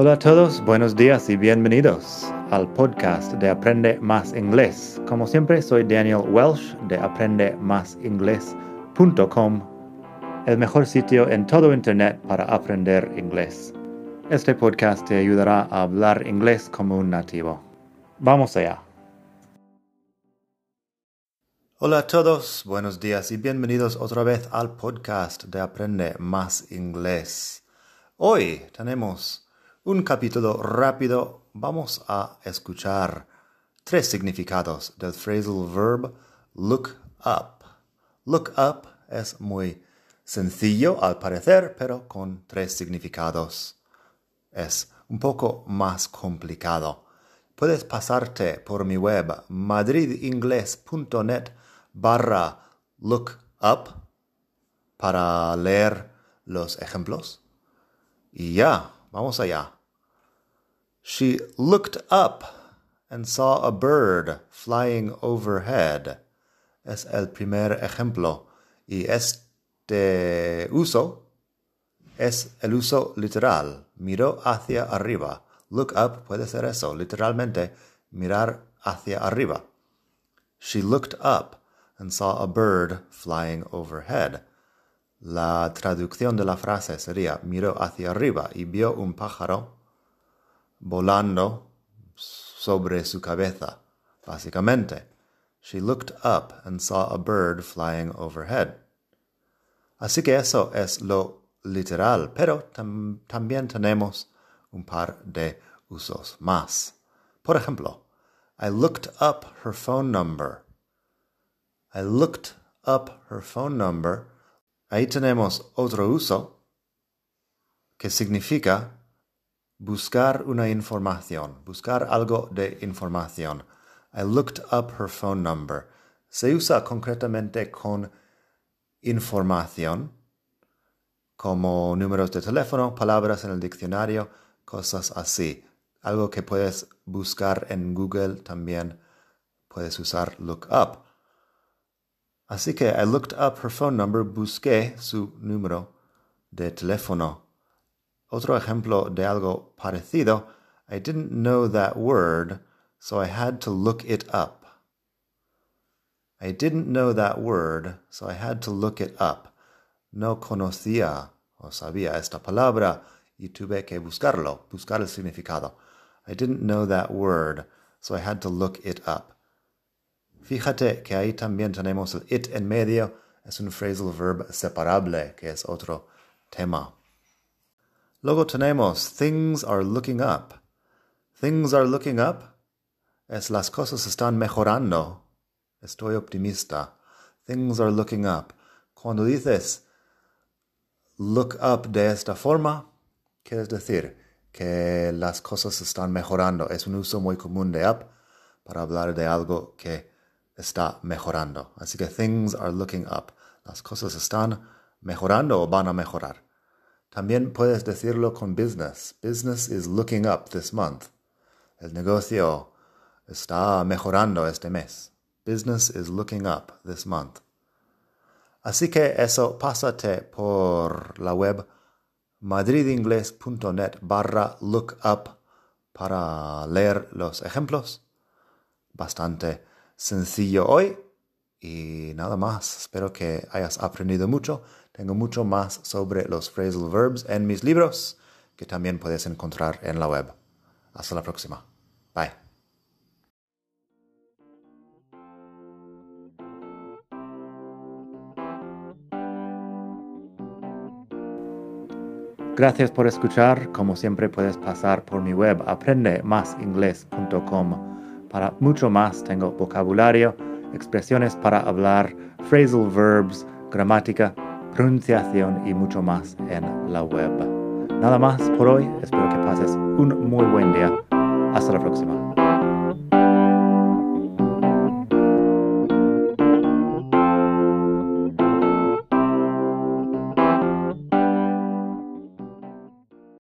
Hola a todos, buenos días y bienvenidos al podcast de Aprende Más Inglés. Como siempre, soy Daniel Welsh de aprendemásinglés.com, el mejor sitio en todo Internet para aprender inglés. Este podcast te ayudará a hablar inglés como un nativo. Vamos allá. Hola a todos, buenos días y bienvenidos otra vez al podcast de Aprende Más Inglés. Hoy tenemos un capítulo rápido. Vamos a escuchar tres significados del phrasal verb look up. Look up es muy sencillo al parecer, pero con tres significados es un poco más complicado. Puedes pasarte por mi web madridingles.net barra look up para leer los ejemplos. Y ya, vamos allá. She looked up and saw a bird flying overhead. Es el primer ejemplo. Y este uso es el uso literal. Miró hacia arriba. Look up puede ser eso, literalmente mirar hacia arriba. She looked up and saw a bird flying overhead. La traducción de la frase sería miró hacia arriba y vio un pájaro volando sobre su cabeza. Básicamente, she looked up and saw a bird flying overhead. Así que eso es lo literal, pero también tenemos un par de usos más. Por ejemplo, I looked up her phone number. I looked up her phone number. Ahí tenemos otro uso que significa buscar una información, buscar algo de información. I looked up her phone number. Se usa concretamente con información, como números de teléfono, palabras en el diccionario, cosas así. Algo que puedes buscar en Google también puedes usar look up. Así que I looked up her phone number, busqué su número de teléfono. Otro ejemplo de algo parecido, I didn't know that word, so I had to look it up. I didn't know that word, so I had to look it up. No conocía o sabía esta palabra y tuve que buscarlo, buscar el significado. I didn't know that word, so I had to look it up. Fíjate que ahí también tenemos el it en medio, es un phrasal verb separable, que es otro tema. Luego tenemos things are looking up. Things are looking up es las cosas están mejorando. Estoy optimista. Things are looking up. Cuando dices look up de esta forma, quieres decir que las cosas están mejorando. Es un uso muy común de up para hablar de algo que está mejorando. Así que things are looking up. Las cosas están mejorando o van a mejorar. También puedes decirlo con business. Business is looking up this month. El negocio está mejorando este mes. Business is looking up this month. Así que eso, pásate por la web madridingles.net barra lookup para leer los ejemplos. Bastante sencillo hoy. Y nada más, espero que hayas aprendido mucho. Tengo mucho más sobre los phrasal verbs en mis libros que también puedes encontrar en la web. Hasta la próxima. Bye. Gracias por escuchar. Como siempre puedes pasar por mi web aprendemasingles.com para mucho más tengo vocabulario, expresiones para hablar, phrasal verbs, gramática, pronunciación y mucho más en la web. Nada más por hoy, espero que pases un muy buen día. Hasta la próxima.